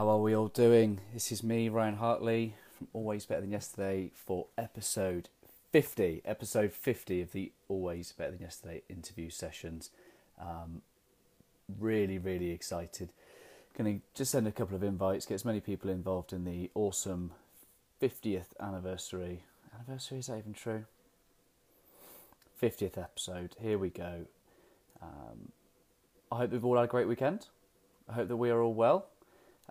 How are we all doing? This is me, Ryan Hartley, from Always Better Than Yesterday for episode 50. Episode 50 of the Always Better Than Yesterday interview sessions. Um, really, really excited. Going to just send a couple of invites, get as many people involved in the awesome 50th anniversary. Anniversary, is that even true? 50th episode. Here we go. Um, I hope we've all had a great weekend. I hope that we are all well.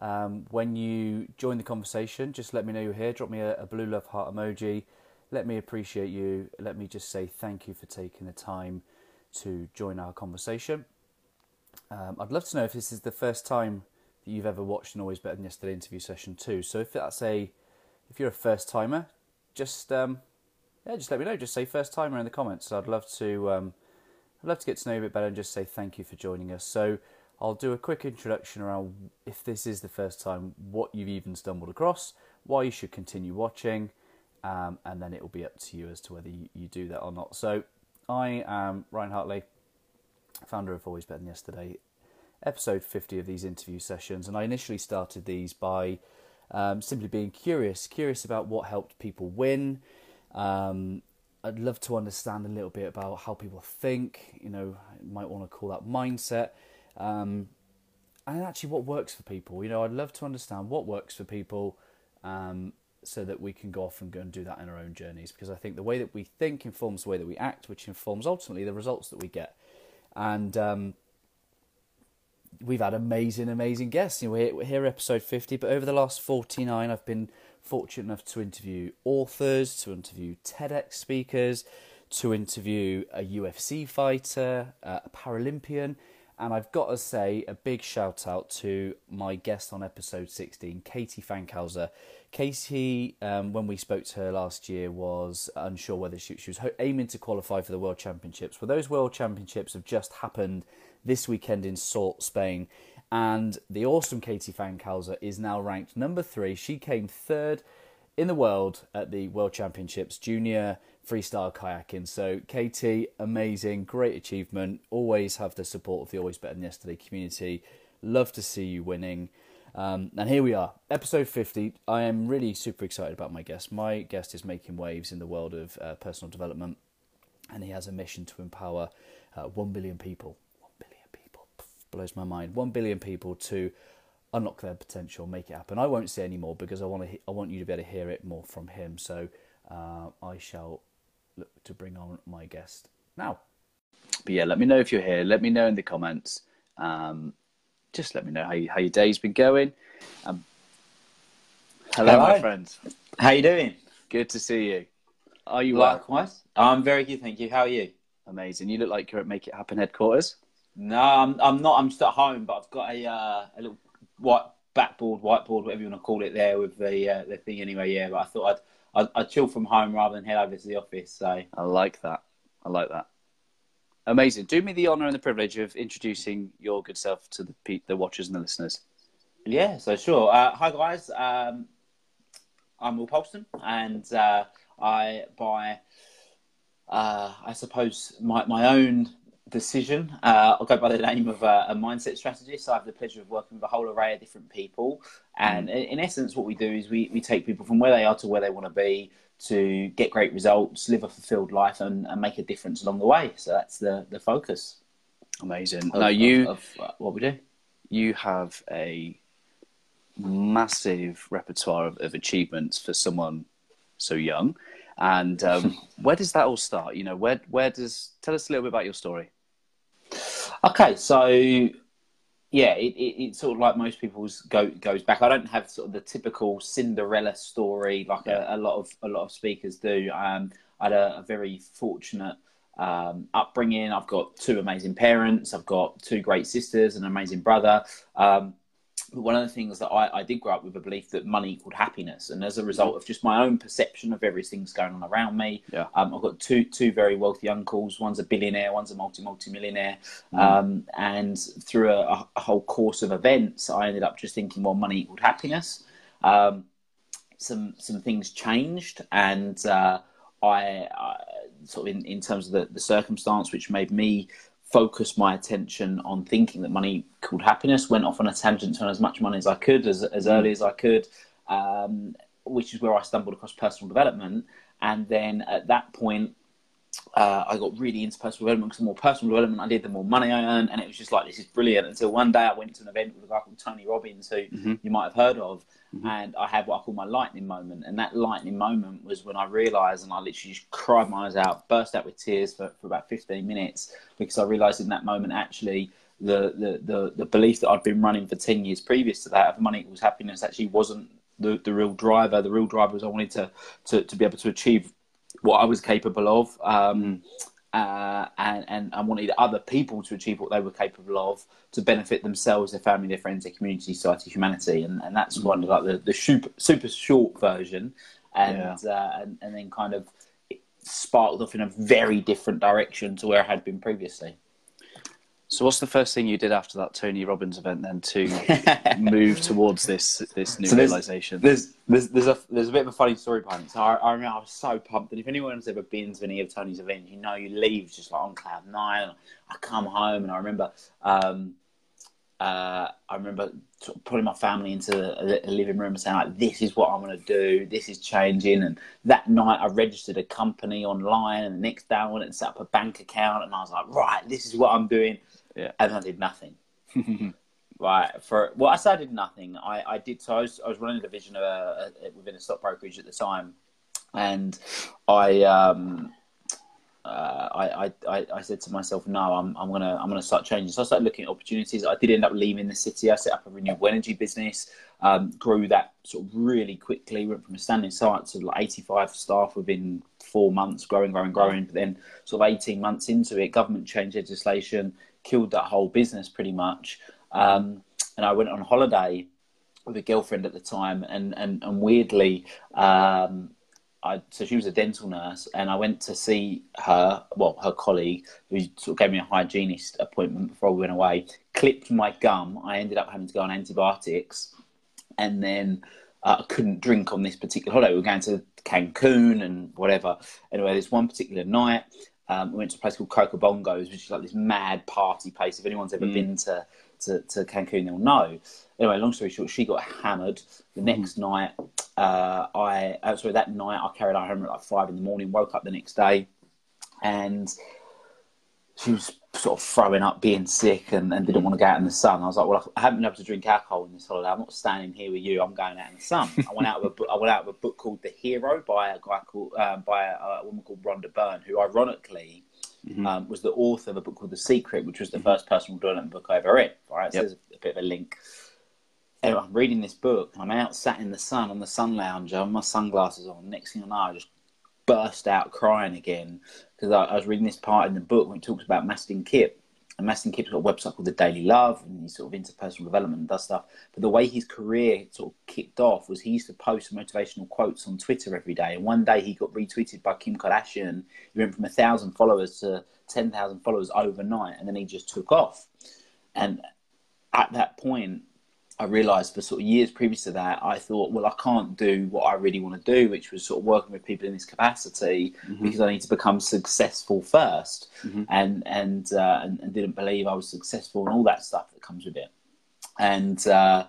Um, when you join the conversation, just let me know you're here. Drop me a, a, blue love heart emoji. Let me appreciate you. Let me just say thank you for taking the time to join our conversation. Um, I'd love to know if this is the first time that you've ever watched an Always Better Than Yesterday interview session too. So if that's a, if you're a first timer, just um, yeah, just let me know. Just say first timer in the comments. I'd love to, um, I'd love to get to know you a bit better and just say thank you for joining us. So I'll do a quick introduction around if this is the first time, what you've even stumbled across, why you should continue watching, um, and then it will be up to you as to whether you, you, do that or not. So, I am Ryan Hartley, founder of Always Better Than Yesterday, episode 50 of these interview sessions, and I initially started these by um, simply being curious, curious about what helped people win. Um, I'd love to understand a little bit about how people think, you know, might want to call that mindset um, and actually, what works for people. You know, I'd love to understand what works for people um, so that we can go off and go and do that in our own journeys. Because I think the way that we think informs the way that we act, which informs ultimately the results that we get. And um, we've had amazing, amazing guests. You know, we're, we're here episode 50, but over the last 49, I've been fortunate enough to interview authors, to interview TEDx speakers, to interview a UFC fighter, uh, a Paralympian, and I've got to say a big shout out to my guest on episode 16, Katie Fankhauser. Katie, um, when we spoke to her last year, was unsure whether she, she was aiming to qualify for the World Championships. Well, those World Championships have just happened this weekend in Sort, Spain. And the awesome Katie Fankhauser is now ranked number three. She came third in the world at the World Championships Junior freestyle kayaking. So, KT, amazing, great achievement. Always have the support of the Always Better Than Yesterday community. Love to see you winning. Um, and here we are, episode 50. I am really super excited about my guest. My guest is making waves in the world of uh, personal development, and he has a mission to empower uh, 1 billion people. 1 billion people. blows my mind. 1 billion people to unlock their potential, make it happen. I won't say any more because I want to. I want you to be able to hear it more from him. So uh, I shall look to bring on my guest now. But yeah, let me know if you're here. Let me know in the comments. Um, just let me know how, you, how your day's been going. Um, hello, hello, my friends. How you doing? Good to see you. Are you likewise? Well? I'm very good, thank you. How are you? Amazing. You look like you're at Make It Happen headquarters. No, I'm, I'm not. I'm just at home, but I've got a uh, a little white backboard, whiteboard, whatever you want to call it, there with the uh, the thing anyway. Yeah, but I thought I'd I, I chill from home rather than head over to the office. So I like that. I like that. Amazing. Do me the honour and the privilege of introducing your good self to the the watchers and the listeners. Yeah, so sure. Uh, hi guys, um, I'm Will Polston, and uh, I buy, uh, I suppose, my my own decision. Uh, I'll go by the name of a, a, mindset strategist. I have the pleasure of working with a whole array of different people. And mm. in essence, what we do is we, we take people from where they are to where they want to be to get great results, live a fulfilled life, and, and make a difference along the way. So that's the, the focus. Amazing. Of, now, you, of, of what we do. You have a massive repertoire of, of achievements for someone so young. And um, where does that all start? You know, where where does tell us a little bit about your story? Okay, so yeah, it, it, it, sort of like most people's go, goes back. I don't have sort of the typical Cinderella story like yeah. a, a, lot of a lot of speakers do. Um, I had a, a very fortunate um, upbringing. I've got two amazing parents. I've got two great sisters, and an amazing brother. Um, but one of the things that I, I, did grow up with a belief that money equaled happiness, and as a result of just my own perception of everything that's going on around me, yeah. um, I've got two two very wealthy uncles. One's a billionaire, one's a multi multi millionaire, mm. um, and through a, a, whole course of events, I ended up just thinking, well, money equaled happiness. Um, some some things changed, and uh, I, I, sort of in, in terms of the, the circumstance which made me focused my attention on thinking that money called happiness. Went off on a tangent to earn as much money as I could as as mm. early as I could, um, which is where I stumbled across personal development. And then at that point, uh, I got really into personal development because the more personal development I did, the more money I earned, and it was just like this is brilliant. Until one day I went to an event with a guy called Tony Robbins, who mm-hmm. you might have heard of, mm-hmm. and I had what I call my lightning moment. And that lightning moment was when I realised, and I literally just cried my eyes out, burst out with tears for, for about fifteen minutes because I realised in that moment actually the, the the the belief that I'd been running for ten years previous to that of money equals happiness actually wasn't the, the real driver. The real driver was I wanted to, to, to be able to achieve what I was capable of, um, uh, and, and I wanted other people to achieve what they were capable of to benefit themselves, their family, their friends, their community, society, humanity, and, and that's one of like the, the super, super short version, and, yeah. uh, and and then kind of sparked off in a very different direction to where I had been previously. So, what's the first thing you did after that Tony Robbins event then to move towards this this new so there's, realization? There's, there's there's a there's a bit of a funny story behind it. So I, I remember I was so pumped, and if anyone's ever been to any of Tony's events, you know you leave just like on cloud nine. I come home, and I remember um, uh, I remember putting my family into a, living room and saying like, "This is what I'm going to do. This is changing." And that night, I registered a company online, and the next day, I went and set up a bank account, and I was like, "Right, this is what I'm doing." Yeah. And I did nothing. right. For well, I said I did nothing. I, I did. So I was, I was running a division of within a stock brokerage at the time, and I um, uh, I, I, I said to myself, no, I'm, I'm gonna I'm gonna start changing. So I started looking at opportunities. I did end up leaving the city. I set up a renewable energy business, um, grew that sort of really quickly. Went from a standing start to like 85 staff within four months, growing, growing, growing. But then, sort of 18 months into it, government changed legislation, killed that whole business pretty much. Um, and I went on holiday with a girlfriend at the time, and and, and weirdly, um, I so she was a dental nurse, and I went to see her, well, her colleague, who sort of gave me a hygienist appointment before we went away. Clipped my gum. I ended up having to go on antibiotics, and then uh, I couldn't drink on this particular holiday. We were going to Cancun and whatever. Anyway, this one particular night, um, we went to a place called Coco Bongos, which is like this mad party place. If anyone's ever mm. been to, to, to Cancun, they'll know. Anyway, long story short, she got hammered. The next mm. night, uh, I uh, sorry, that night I carried her home at like five in the morning. Woke up the next day, and she was sort of throwing up, being sick, and, and didn't want to go out in the sun. I was like, well, I haven't been able to drink alcohol in this holiday. I'm not standing here with you. I'm going out in the sun. I went out with a book, I went out with a book called The Hero by a guy called um, by a, a, woman called Rhonda Byrne, who ironically mm-hmm. um, was the author of a book called The Secret, which was the mm-hmm. first personal development book I ever read. Right, so yep. there's a, bit of a link. Anyway, I'm reading this book. I'm out sat in the sun on the sun lounger, with my sunglasses on. Next thing I know, I just burst out crying again because I, I, was reading this part in the book when it talks about Mastin Kipp. And Mastin Kipp's got a website called The Daily Love, and he's sort of into personal development and does stuff. But the way his career sort of kicked off was he used to post motivational quotes on Twitter every day. And one day he got retweeted by Kim Kardashian. He went from a thousand followers to ten thousand followers overnight, and then he just took off. And at that point, I realised for sort of years previous to that, I thought, well, I can't do what I really want to do, which was sort of working with people in this capacity, mm-hmm. because I need to become successful 1st mm-hmm. and and, uh, and, and didn't believe I was successful and all that stuff that comes with it. And uh,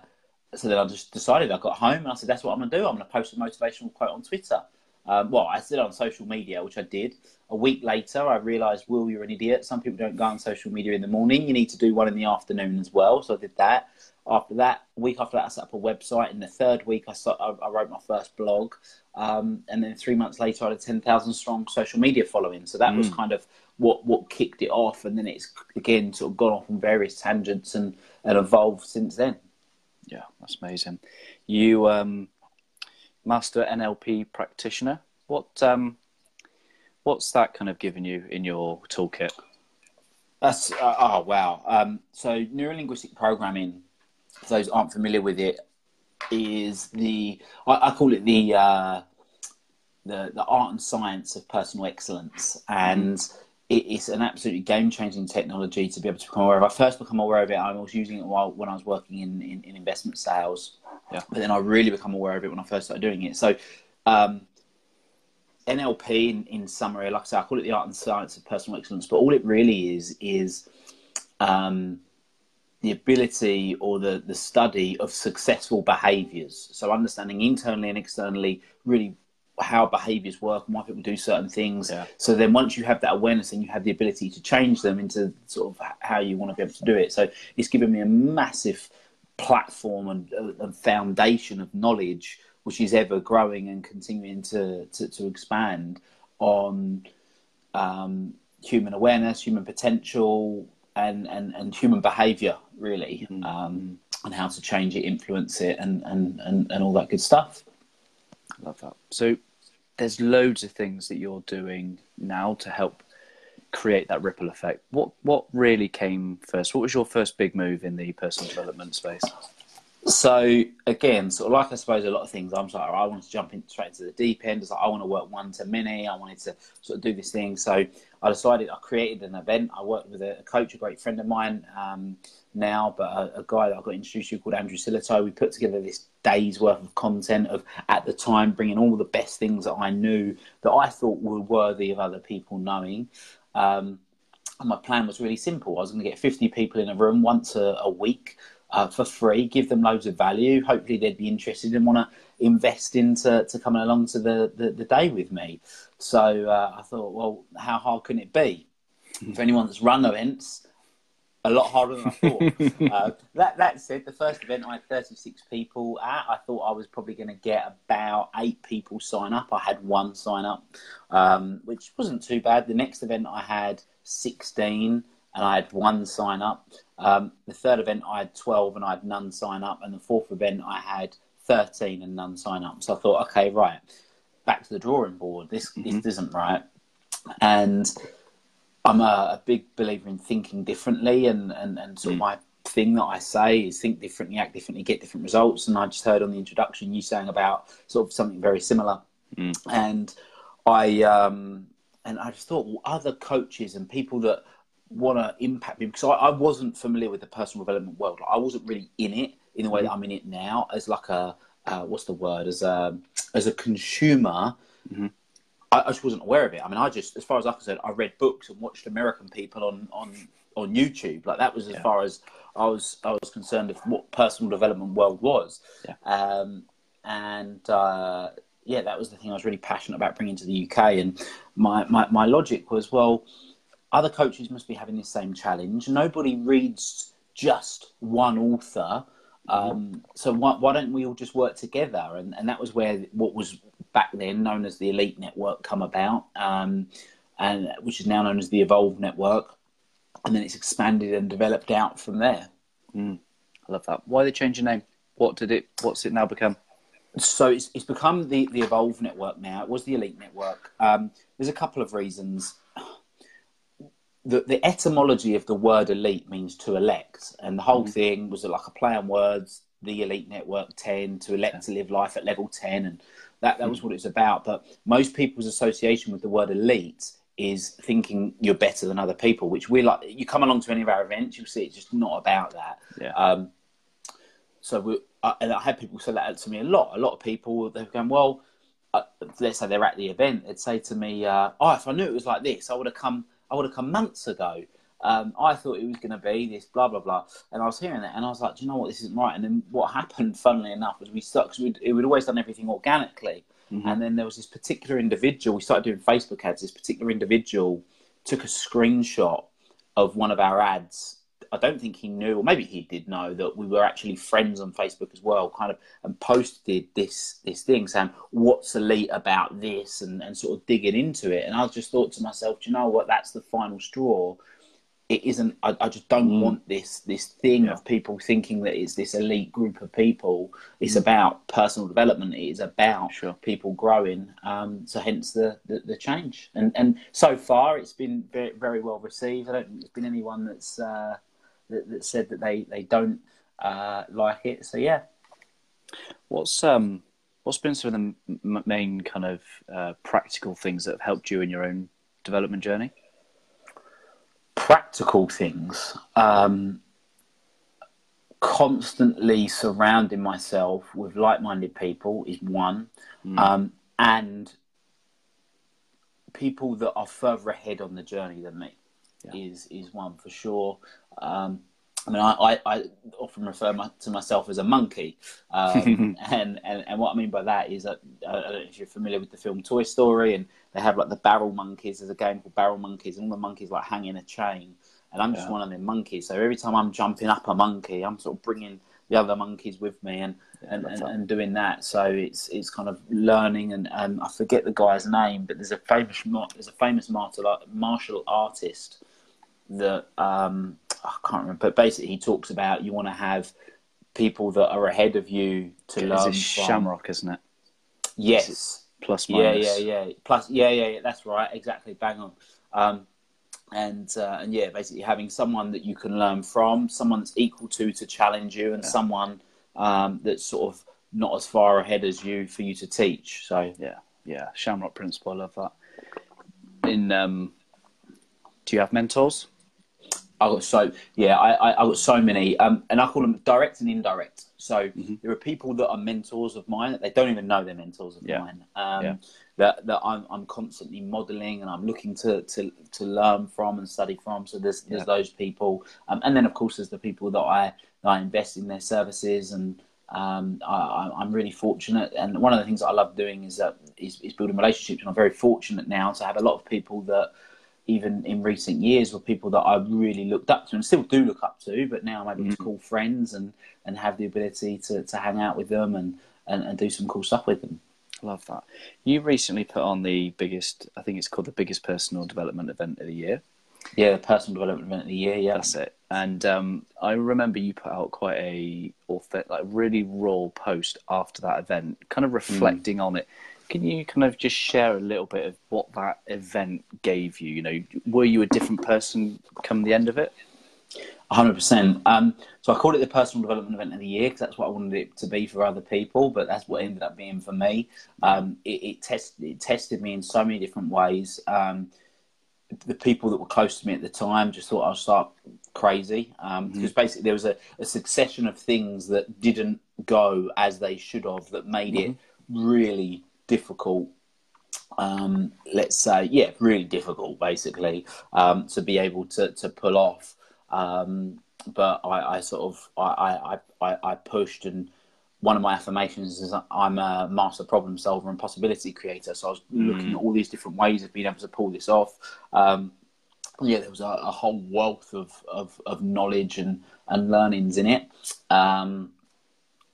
so then I just decided I got home and I said, that's what I'm going to do. I'm going to post a motivational quote on Twitter. Um, well, I said on social media, which I did. A week later, I realised, Will, you're an idiot. Some people don't go on social media in the morning. You need to do one in the afternoon as well. So I did that. After that, a week after that, I set up a website. In the third week, I, start, I, I wrote my first blog. Um, and then three months later, I had a 10,000 strong social media following. So that mm. was kind of what, what kicked it off. And then it's, again, sort of gone off on various tangents and, and evolved since then. Yeah, that's amazing. You, um, master NLP practitioner, what, um, what's that kind of given you in your toolkit? That's, uh, oh, wow. Um, so, neurolinguistic programming for those aren't familiar with it, is the I, I call it the uh, the the art and science of personal excellence, and mm. it, it's an absolutely game changing technology to be able to become aware of. I first become aware of it. I was using it while when I was working in, in, in investment sales, yeah. but then I really become aware of it when I first started doing it. So. Um, NLP, in, in summary, like I say, I call it the art and science of personal excellence, but all it really is is um, the ability or the, the study of successful behaviors. So, understanding internally and externally really how behaviors work and why people do certain things. Yeah. So, then once you have that awareness, then you have the ability to change them into sort of how you want to be able to do it. So, it's given me a massive platform and, and foundation of knowledge which is ever growing and continuing to, to, to expand on um, human awareness, human potential, and, and, and human behavior, really, mm-hmm. um, and how to change it, influence it, and, and, and, and all that good stuff. Love that. So there's loads of things that you're doing now to help create that ripple effect. What what really came first? What was your first big move in the personal development space? So again, sort of like I suppose a lot of things, I'm like, I want to jump in straight into the deep end. It's like I want to work one to many. I wanted to sort of do this thing. So I decided I created an event. I worked with a, coach, a great friend of mine um, now, but a, a, guy that I got introduced to called Andrew Silito. We put together this day's worth of content of at the time bringing all the best things that I knew that I thought were worthy of other people knowing. Um, and my plan was really simple. I was going to get 50 people in a room once a, a week uh, for free, give them loads of value. Hopefully, they'd be interested and want to invest into to coming along to the, the, the day with me. So uh, I thought, well, how hard can it be? For anyone that's run events, a lot harder than I thought. uh, that that said, the first event I had 36 people at. I thought I was probably going to get about eight people sign up. I had one sign up, um, which wasn't too bad. The next event I had 16 and I had one sign up. Um, the third event I had 12 and I had none sign up, and the fourth event I had 13 and none sign up. So I thought, okay, right, back to the drawing board. This mm-hmm. this isn't right, and I'm a, a, big believer in thinking differently, and and and sort mm. of my thing that I say is think differently, act differently, get different results. And I just heard on the introduction you saying about sort of something very similar, mm. and I um and I just thought well, other coaches and people that want to impact me because I, I, wasn't familiar with the personal development world. Like, I wasn't really in it in the way that I'm in it now as like a uh, what's the word as a as a consumer. Mm-hmm. I, I, just wasn't aware of it. I mean, I just as far as I said, I read books and watched American people on on on YouTube. Like that was as yeah. far as I was I was concerned of what personal development world was. Yeah. Um, and uh, yeah, that was the thing I was really passionate about bringing to the UK. And my, my, my logic was, well, other coaches must be having the same challenge. Nobody reads just one author. Um, so why, why, don't we all just work together? And, and that was where what was back then known as the Elite Network come about, um, and which is now known as the Evolve Network. And then it's expanded and developed out from there. Mm, I love that. Why they change the name? What did it? What's it now become? So it's, it's become the, the Evolve Network now. It was the Elite Network. Um, there's a couple of reasons the, the etymology of the word elite means to elect, and the whole mm. thing was like a play on words. The elite network ten to elect yeah. to live life at level ten, and that that mm. was what it's about. But most people's association with the word elite is thinking you're better than other people, which we like. You come along to any of our events, you'll see it's just not about that. Yeah. Um, so we, I, and I had people say that to me a lot. A lot of people they're going, well, uh, let's say they're at the event, they'd say to me, uh, "Oh, if I knew it was like this, I would have come." I would have come months ago. Um, I thought it was going to be this blah blah blah, and I was hearing that, and I was like, do you know what, this isn't right. And then what happened, funnily enough, was we stuck. Cause we'd, we'd always done everything organically, mm-hmm. and then there was this particular individual. We started doing Facebook ads. This particular individual took a screenshot of one of our ads I don't think he knew, or maybe he did know that we were actually friends on Facebook as well. Kind of and posted this this thing saying what's elite about this, and and sort of digging into it. And I just thought to myself, do you know what? That's the final straw. It isn't. I, I just don't mm. want this this thing yeah. of people thinking that it's this elite group of people. It's mm. about personal development. It is about sure. people growing. Um, so hence the, the, the change. And and so far it's been very very well received. I don't think there's been anyone that's uh, that, that said that they they don't uh, like it. So yeah. What's um what's been some of the m- main kind of uh, practical things that have helped you in your own development journey? Practical things. Um, constantly surrounding myself with like-minded people is one, mm. um, and people that are further ahead on the journey than me Yeah. is is one for sure. Um, I mean, I, I, I often refer my, to myself as a monkey, um, and, and and what I mean by that is that uh, I don't know if you're familiar with the film Toy Story, and they have like the barrel monkeys. There's a game called Barrel Monkeys, and all the monkeys like hang in a chain, and I'm just Yeah. one of them monkeys. So every time I'm jumping up a monkey, I'm sort of bringing the other monkeys with me, and and, and, and doing that. So it's it's kind of learning, and um, I forget the guy's name, but there's a famous there's a famous martial martial artist that um, I can't remember, but basically he talks about you want to have people that are ahead of you to learn. Shamrock, isn't it? Yes, Plus yeah, minus. yeah, yeah. Plus, yeah, yeah, yeah. That's right. Exactly. Bang on. Um, and uh, and yeah, basically having someone that you can learn from, someone that's equal to to challenge you, and someone um, that's sort of not as far ahead as you for you to teach. So Yeah, yeah. Shamrock principle. I love that. In um, do you have mentors? I got so yeah, I, I, I got so many, um, and I call them direct and indirect. So Mm-hmm. there are people that are mentors of mine that they don't even know they're mentors of Yeah. mine. Um, Yeah. That that I'm I'm constantly modelling and I'm looking to, to to learn from and study from. So there's there's Yeah. those people, um, and then of course there's the people that I that I invest in their services and. Um, I, I'm really fortunate, and one of the things that I love doing is that is, is building relationships. And I'm very fortunate now to have a lot of people that even in recent years were people that I really looked up to and still do look up to, but now I'm able to call friends and, and have the ability to, to hang out with them and, and, and do some cool stuff with them. Love that. You recently put on the biggest. I think it's called the biggest personal development event of the year. Yeah, the personal development event of the year, yeah. That's it. And um, I remember you put out quite a authentic, like really raw post after that event, kind of reflecting on it. Can you kind of just share a little bit of what that event gave you? You know, were you a different person come the end of it? 100%. Um, so I called it the personal development event of the year because that's what I wanted it to be for other people, but that's what it ended up being for me. Um, it, it, test, it tested me in so many different ways. Um, the people that were close to me at the time just thought I'd start crazy um, because basically there was a, a succession of things that didn't go as they should have that made it really difficult um, let's say, yeah, really difficult, basically, um, to be able to, to pull off. Um, but I, I sort of, I, I, I, I pushed, and one of my affirmations is I'm a master problem solver and possibility creator. So I was looking at all these different ways of being able to pull this off. Um, yeah, there was a, a whole wealth of, of, of knowledge and, and learnings in it. Um,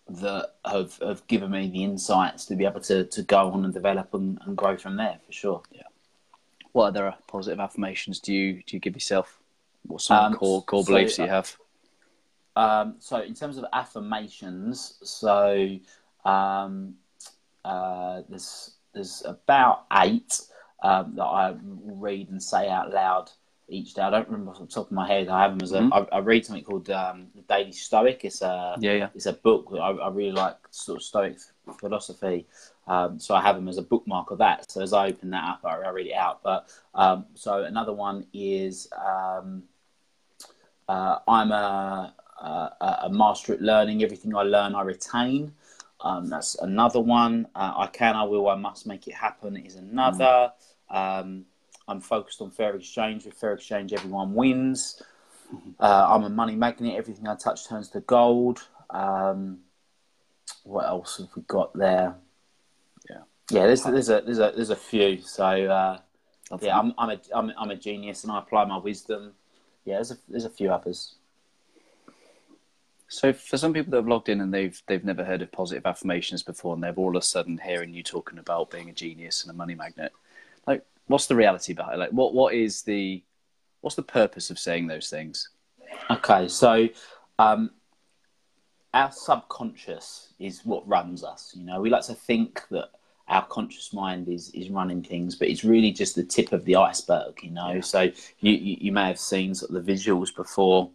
that have, have given me the insights to be able to, to go on and develop and, and grow from there for sure. Yeah. What other positive affirmations do you do you give yourself? What some Um, core core so, beliefs you uh, have? Um, so in terms of affirmations, so um, uh, there's there's about eight um, that I read and say out loud each day. I don't remember off the top of my head. I have them as a. I, I read something called um, the Daily Stoic. It's a Yeah, yeah. it's a book that I, I really like, sort of Stoic philosophy. Um, so I have them as a bookmark of that. So as I open that up, I, I read it out. But um, so another one is um, uh, I'm a, a, a master at learning. Everything I learn, I retain. Um, that's another one. Uh, I can, I will, I must make it happen is another. Um, I'm focused on fair exchange. With fair exchange, everyone wins. Uh, I'm a money magnet. Everything I touch turns to gold. Um, what else have we got there? Yeah. Yeah, there's there's a there's a there's a few. So uh, yeah. I'm I'm a I'm, I'm a genius and I apply my wisdom. Yeah, there's a there's a few others. So for some people that have logged in and they've they've never heard of positive affirmations before, and they're all of a sudden hearing you talking about being a genius and a money magnet, what's the reality behind it? Like what what is the what's the purpose of saying those things? Okay, so um, our subconscious is what runs us. You know, we like to think that our conscious mind is is running things, but it's really just the tip of the iceberg. You know, so you, you you may have seen sort of the visuals before.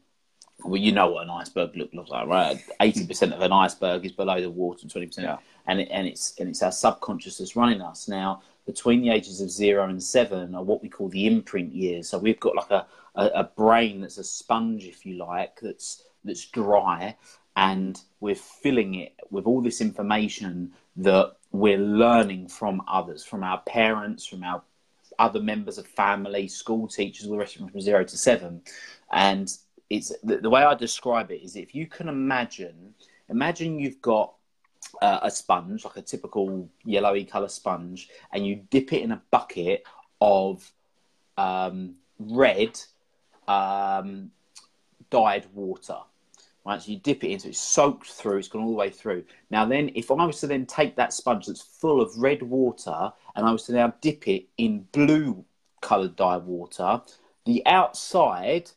Well, you know what an iceberg look, looks like, right? Eighty percent of an iceberg is below the water, twenty percent, and it, and it's and it's our subconscious that's running us. Now, between the ages of zero and seven are what we call the imprint years. So we've got like a, a, a brain that's a sponge, if you like, that's that's dry, and we're filling it with all this information that we're learning from others, from our parents, from our other members of family, school teachers, all the rest of them from zero to seven. And it's the, the way I describe it is if you can imagine, imagine you've got uh, a sponge, like a typical yellowy colour sponge, and you dip it in a bucket of um, red um, dyed water. Right, so you dip it into it's soaked through, it's gone all the way through. Now, then, if I was to then take that sponge that's full of red water and I was to now dip it in blue coloured dyed water, the outside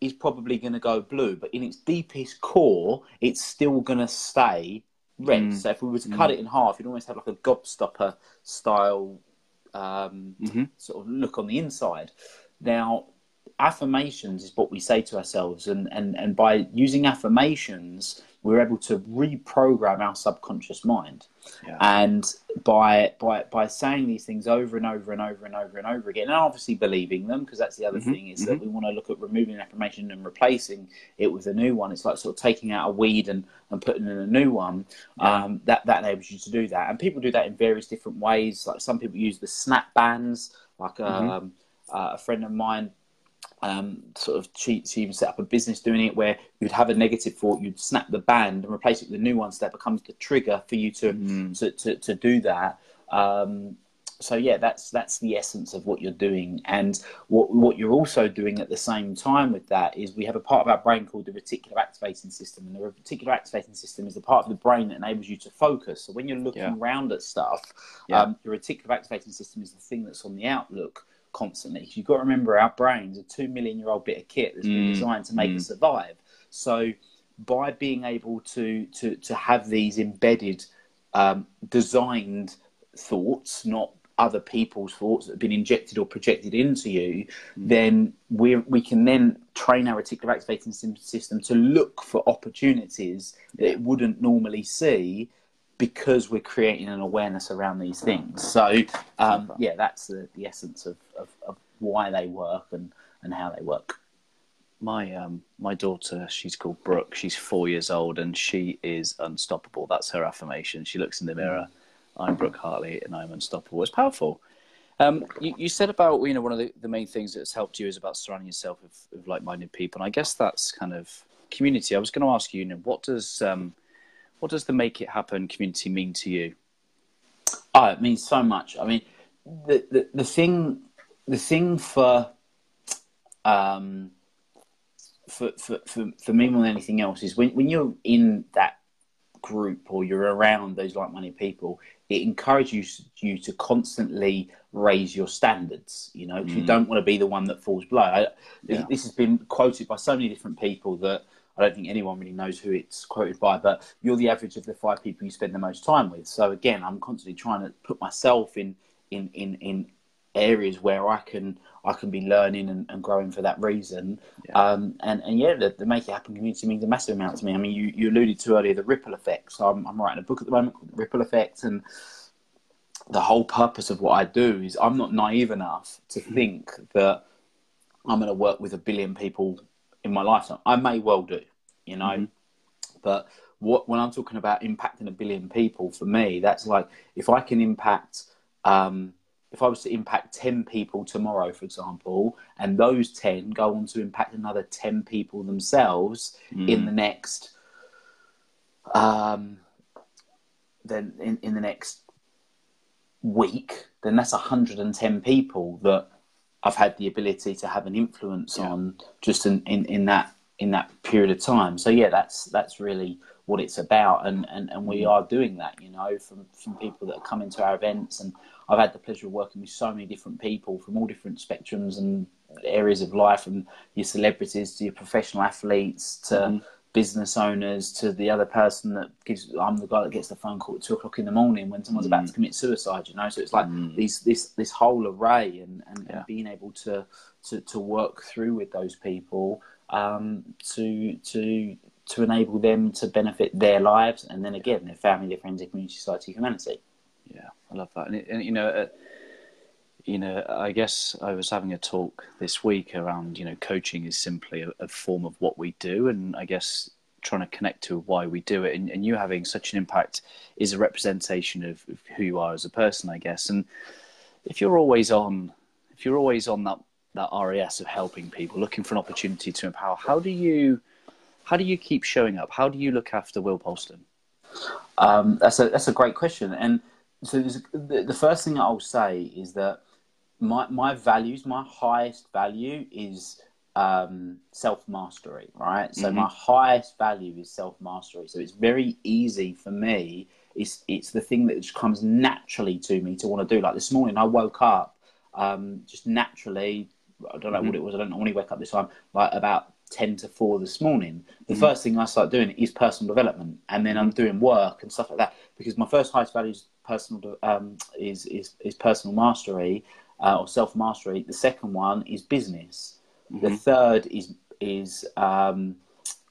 is probably going to go blue, but in its deepest core, it's still going to stay red. Mm. So if we were to mm. cut it in half, you'd almost have like a gobstopper style um, mm-hmm. sort of look on the inside. Now, affirmations is what we say to ourselves, and, and, and by using affirmations, we're able to reprogram our subconscious mind. Yeah. And by by by saying these things over and over and over and over and over again, and obviously believing them, because that's the other mm-hmm. thing is mm-hmm. that we want to look at removing affirmation and replacing it with a new one. It's like sort of taking out a weed and, and putting in a new one. Yeah. Um, that that enables you to do that, and people do that in various different ways. Like some people use the snap bands. Like mm-hmm. um, uh, a friend of mine um, sort of she, she even set up a business doing it where you'd have a negative thought, you'd snap the band and replace it with a new one, so that becomes the trigger for you to mm. to, to, to, do that. Um, so yeah, that's that's the essence of what you're doing, and what what you're also doing at the same time with that is we have a part of our brain called the reticular activating system, and the reticular activating system is the part of the brain that enables you to focus. So when you're looking yeah. around at stuff, yeah. um, the reticular activating system is the thing that's on the outlook constantly. You've got to remember our brains a two million year old bit of kit that's been mm. designed to make mm. us survive. So by being able to to to have these embedded, um, designed thoughts, not other people's thoughts that have been injected or projected into you, mm. then we we can then train our reticular activating system to look for opportunities that it wouldn't normally see because we're creating an awareness around these things. So, um, yeah, that's the, the essence of, of, of, why they work and, and how they work. My um, my daughter, she's called Brooke. She's four years old, and she is unstoppable. That's her affirmation. She looks in the mirror. I'm Brooke Hartley, and I'm unstoppable. It's powerful. Um, you, you, said about you know one of the, the main things that's helped you is about surrounding yourself with, with like-minded people, and I guess that's kind of community. I was going to ask you, you know, what does um, what does the Make It Happen community mean to you? Oh, it means so much. I mean, the the, the thing the thing for um for, for, for, for me more than anything else is when, when you're in that group or you're around those like-minded people, it encourages you to constantly raise your standards. You know, mm. you don't want to be the one that falls below. I, yeah. This has been quoted by so many different people that I don't think anyone really knows who it's quoted by, but you're the average of the five people you spend the most time with. So again, I'm constantly trying to put myself in in in, in areas where I can I can be learning and, and growing for that reason. Yeah. Um, and and yeah, the, the, Make It Happen community means a massive amount to me. I mean, you, you alluded to earlier the ripple effect. So I'm, I'm writing a book at the moment called the Ripple Effect, and the whole purpose of what I do is I'm not naive enough to think that I'm going to work with a billion people in my lifetime. I may well do, you know, mm-hmm. but what when I'm talking about impacting a billion people, for me, that's like if I can impact. Um, if I was to impact 10 people tomorrow, for example, and those 10 go on to impact another 10 people themselves mm. in the next, um, then in, in the next week, then that's 110 people that I've had the ability to have an influence yeah. on just in, in, in that in that period of time. So yeah, that's that's really what it's about, and, and, and we mm. are doing that. You know, from from people that come into our events, and I've had the pleasure of working with so many different people from all different spectrums and areas of life, from your celebrities to your professional athletes to mm business owners to the other person that gives I'm the guy that gets the phone call at two o'clock in the morning when someone's mm. about to commit suicide you know so it's like mm. these this this whole array and, and, yeah. and, being able to, to to work through with those people um, to to to enable them to benefit their lives and then again their family their friends their community society humanity yeah I love that and, it, and you know uh, you know, I guess I was having a talk this week around, you know, coaching is simply a, a form of what we do. And I guess trying to connect to why we do it. And, and you having such an impact is a representation of, of, who you are as a person, I guess. And if you're always on, if you're always on that that RAS of helping people, looking for an opportunity to empower, how do you how do you keep showing up? How do you look after Will Polston? Um, that's a that's a great question, and so the, the first thing I'll say is that my my values, my highest value is um, self mastery, right? So mm-hmm. my highest value is self mastery. So it's very easy for me. It's it's the thing that just comes naturally to me to want to do. Like this morning, I woke up um, just naturally. I don't know mm-hmm. what it was. I don't normally wake up this time. Like about ten to four this morning. The mm-hmm. first thing I start doing is personal development, and then I'm doing work and stuff like that. Because my first highest value is personal um, is, is is personal mastery uh, or self mastery. The second one is business. Mm-hmm. The third is is um,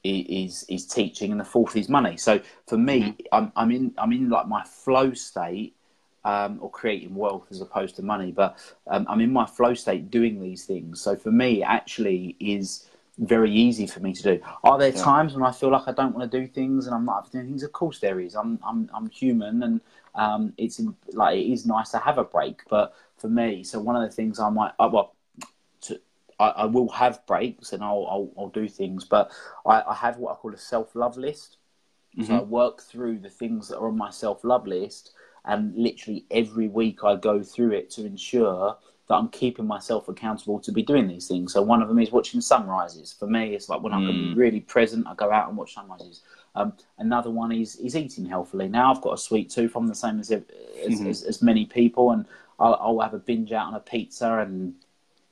is is teaching, and the fourth is money. So for me, mm-hmm. I'm I'm in I'm in like my flow state. Um, or creating wealth as opposed to money, but um, I'm in my flow state doing these things. So for me, actually, is very easy for me to do. Are there yeah. times when I feel like I don't want to do things and I'm not doing things? Of course, there is. I'm I'm I'm human, and um, it's like it is nice to have a break. But for me, so one of the things I might, uh, well, I, I, will have breaks and I'll, I'll, I'll do things, but I, I, have what I call a self love list. Mm-hmm. So I work through the things that are on my self love list, and literally every week I go through it to ensure that I'm keeping myself accountable to be doing these things. So one of them is watching sunrises. For me, it's like when. I can be mm. really present, I go out and watch sunrises. Um, another one is is eating healthily. Now I've got a sweet tooth. I'm the same as as, mm-hmm. as, as many people, and I'll, I'll, have a binge out on a pizza and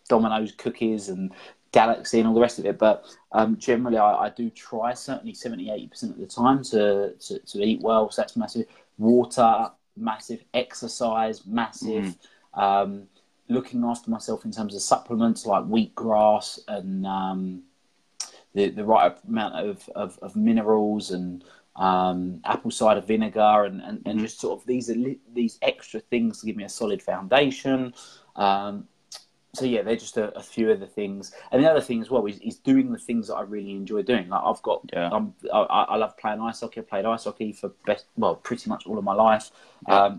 Domino's cookies and Galaxy and all the rest of it. But um, generally, I, I, do try certainly 70 80% of the time to, to, to, eat well. So that's massive. Water, massive. Exercise, massive. Mm. Um, looking after myself in terms of supplements like wheatgrass and um, the, the right amount of, of, of minerals and um, apple cider vinegar and, and, and, just sort of these these extra things to give me a solid foundation. Um, so yeah, they're just a, a, few of the things. And the other thing as well is, is doing the things that I really enjoy doing. Like I've got, yeah. I'm, I, I love playing ice hockey. I played ice hockey for best, well, pretty much all of my life, yeah. um,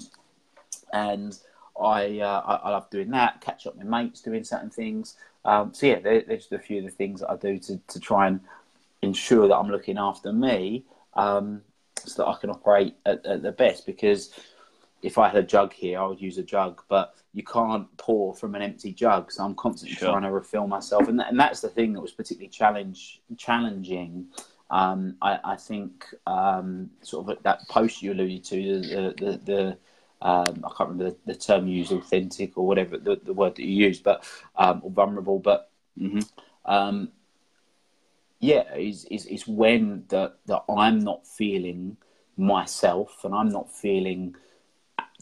and I, uh, I, I love doing that. Catch up with mates doing certain things. Um, so yeah, they're, they're, just a few of the things that I do to to try and ensure that I'm looking after me, um, so that I can operate at, at the best. Because if I had a jug here, I would use a jug, but you can't pour from an empty jug. So I'm constantly sure. trying to refill myself, and that, and that's the thing that was particularly challenge challenging. Um, I, I, think um, sort of that post you alluded to the the, the um, I can't remember the, the, term you used, authentic or whatever the, the word that you used, but um, or vulnerable, but. Mm-hmm. Um, yeah, is is is when that that I'm not feeling myself and I'm not feeling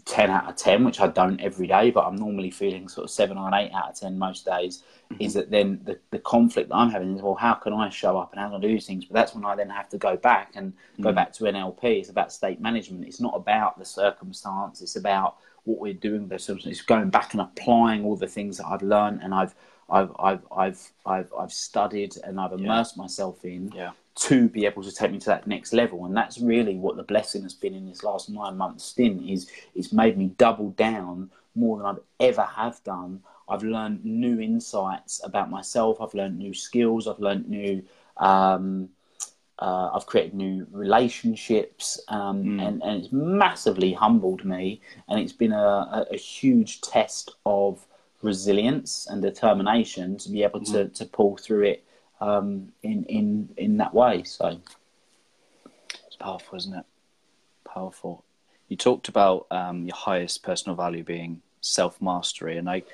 10 out of 10, which I don't every day, but I'm normally feeling sort of 7 or 8 out of 10 most days, mm-hmm. is that then the, the conflict that I'm having is, well, how can I show up and how can I do these things? But that's when I then have to go back and mm-hmm. go back to NLP. It's about state management. It's not about the circumstance, it's about what we're doing those circumstances. It's going back and applying all the things that I've learned and I've I've I've I've I've, I've studied and I've immersed yeah. myself in yeah to be able to take me to that next level. And that's really what the blessing has been in this last nine months stint is it's made me double down more than I've ever have done. I've learned new insights about myself. I've learned new skills. I've learned new. Um, uh, I've created new relationships, um, mm. and, and it's massively humbled me. And it's been a, a, a huge test of resilience and determination to be able mm. to, to pull through it um, in in in that way. So it's powerful, isn't it? Powerful. You talked about um, your highest personal value being self mastery, and I,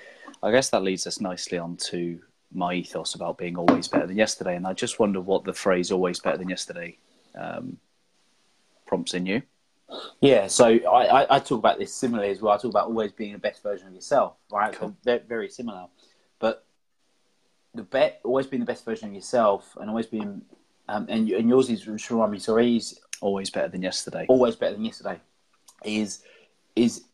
I guess that leads us nicely on to my ethos about being always better than yesterday. And I just wonder what the phrase "always better than yesterday" um, prompts in you. Yeah, so I, I, I, talk about this similarly as well. I talk about always being the best version of yourself, right? Cool. they're very similar. The bet always being the best version of yourself and always being um, and and yours is remind me sorry is always better than yesterday. Always better than yesterday is is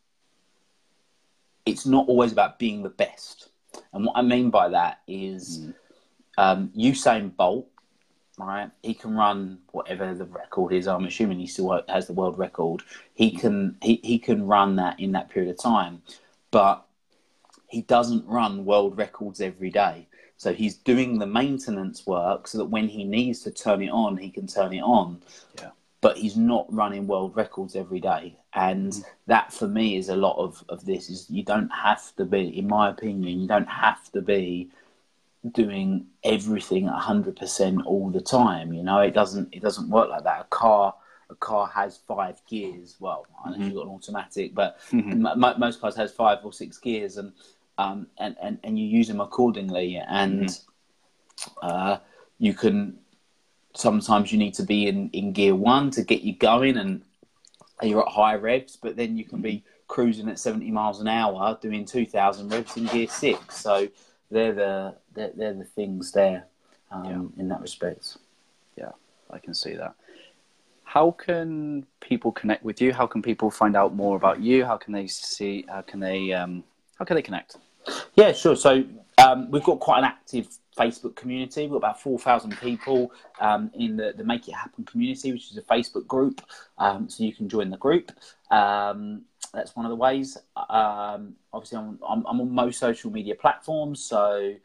it's not always about being the best. And what I mean by that is mm. um, Usain Bolt right he can run whatever the record is. I'm assuming he still has the world record. He can he, he can run that in that period of time but he doesn't run world records every day. So he's doing the maintenance work so that when he needs to turn it on, he can turn it on. Yeah. But he's not running world records every day. And mm. that for me is a lot of, of this is you don't have to be, in my opinion, you don't have to be doing everything 100% all the time. You know, it doesn't, it doesn't work like that. A car, a car has five gears. Well, I know mm-hmm. you've got an automatic, but mm-hmm. m- most cars has five or six gears, and um, and, and and you use them accordingly. And mm-hmm. uh, you can sometimes you need to be in in gear one to get you going, and you're at high revs, but then you can be cruising at 70 miles an hour doing 2,000 revs in gear six. So they're the they're, they're the things there um, yeah. in that respect. Yeah, I can see that how can people connect with you? How can people find out more about you? How can they see? How can they? Um, how can they connect? Yeah, sure. So um, we've got quite an active Facebook community. We've got about four thousand people um, in the, the Make It Happen community, which is a Facebook group. Um, so you can join the group. Um, that's one of the ways. Um, obviously, I'm, I'm, I'm, on most social media platforms. So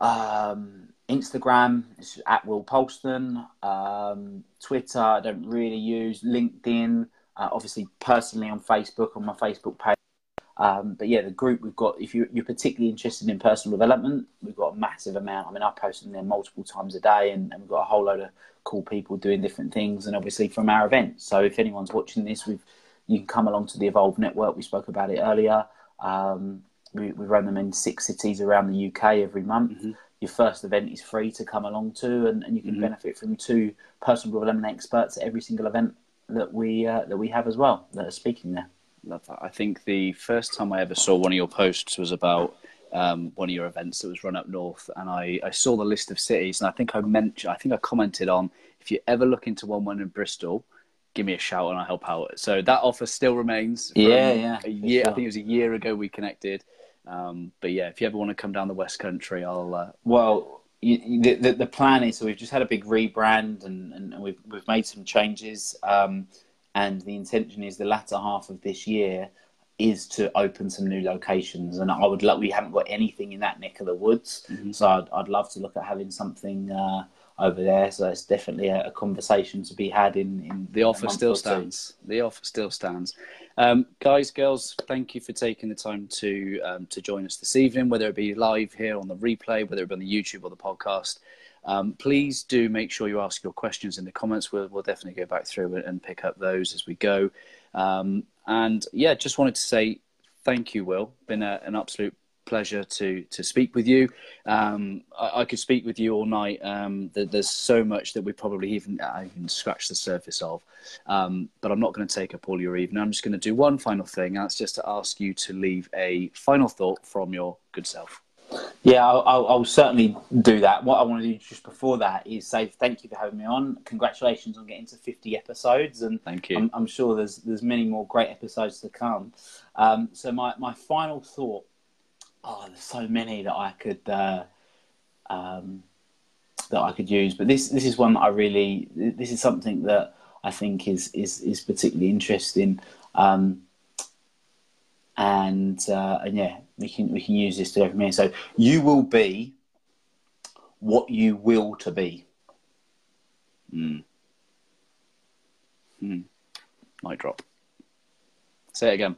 um, Instagram is at Will Polston. Twitter, I don't really use. LinkedIn, uh, obviously, personally on Facebook, on my Facebook page. Um, but yeah, the group we've got, if you're, you're, particularly interested in personal development, we've got a massive amount. I mean, I post in there multiple times a day, and, and, we've got a whole load of cool people doing different things, and obviously from our events. So if anyone's watching this, we've you can come along to the Evolve Network. We spoke about it earlier. Um, we, we, run them in six cities around the UK every month. Mm-hmm your first event is free to come along to, and, and you can mm-hmm. benefit from two personal development experts at every single event that we uh, that we have as well that are speaking there. Love that. I think the first time I ever saw one of your posts was about um, one of your events that was run up north, and I, I saw the list of cities, and I think I mentioned, I think I commented on if you ever look into one one in Bristol, give me a shout and I'll help out. So that offer still remains. Yeah, yeah. A year, sure. I think it was a year ago we connected. Um, but yeah, if you ever want to come down the West Country, I'll. Uh... Well, you, the, the, the plan is so we've just had a big rebrand and, and we've we've made some changes, um, and the intention is the latter half of this year is to open some new locations. And I would love we haven't got anything in that neck of the woods, mm-hmm. so I'd, I'd love to look at having something. Uh, over there. So it's definitely a, a, conversation to be had in. in the offer still stands. The offer still stands. Um, guys, girls, thank you for taking the time to um, to join us this evening, whether it be live here on the replay, whether it be on the YouTube or the podcast. Um, please do make sure you ask your questions in the comments. We'll, we'll definitely go back through and pick up those as we go. Um, and yeah, just wanted to say thank you, Will. Been a, an absolute pleasure to to speak with you. Um, I, I, could speak with you all night. Um, there's so much that we probably even I even scratched the surface of, um, but I'm not going to take up all your evening. I'm just going to do one final thing, and that's just to ask you to leave a final thought from your good self. Yeah, I'll, I'll, I'll, certainly do that. What I want to do just before that is say thank you for having me on. Congratulations on getting to 50 episodes, and thank you. I'm, I'm sure there's there's many more great episodes to come. Um, so my, my final thought oh, there's so many that I could uh, um, that I could use, but this this is one that I really this is something that I think is is is particularly interesting. Um, and uh, and yeah, we can we can use this to every minute. So you will be what you will to be. Hmm. Hmm. Mic drop. Say it again.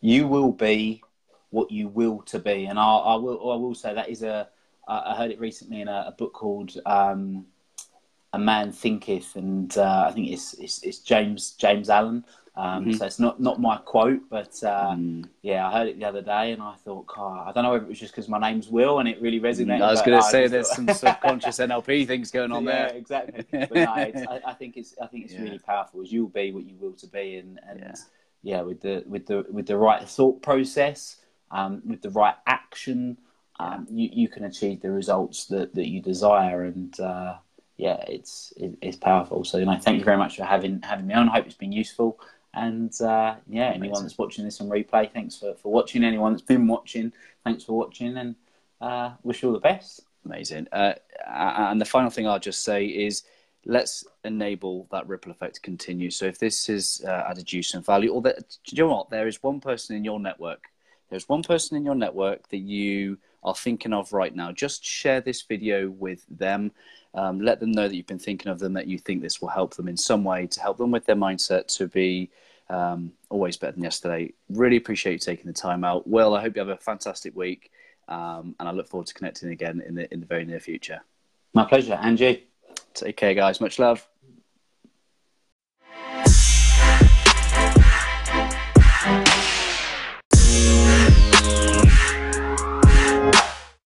You will be what you will to be. And I, I will I will say that is a I heard it recently in a, a book called um, A Man Thinketh, and uh, I think it's, it's, it's James James Allen. Um, mm-hmm. So it's not not my quote, but uh, mm. yeah, I heard it the other day, and I thought, God, I don't know if it was just because my name's Will, and it really resonated. I was going to say there's some subconscious NLP things going on yeah, there. exactly. But no, I, I, think it's I think it's yeah. really powerful. As you'll be what you will to be, and, and yeah. yeah, with the with the with the right thought process um, with the right action, um, you, you can achieve the results that, that you desire. And uh, yeah, it's it, it's powerful. So you know, thank you very much for having having me on. I hope it's been useful. And uh, yeah, anyone that's watching this on replay, thanks for, for watching. Anyone that's been watching, thanks for watching, and uh, wish you all the best. Amazing. Uh, and the final thing I'll just say is let's enable that ripple effect to continue. So if this has uh, added you some value, or that, do you know what? There is one person in your network there's one person in your network that you are thinking of right now, just share this video with them. Um, let them know that you've been thinking of them, that you think this will help them in some way to help them with their mindset to be um, always better than yesterday. Really appreciate you taking the time out. Will, I hope you have a fantastic week, um, and I look forward to connecting again in the in the very near future. My pleasure, Angie. Take care, guys. Much love.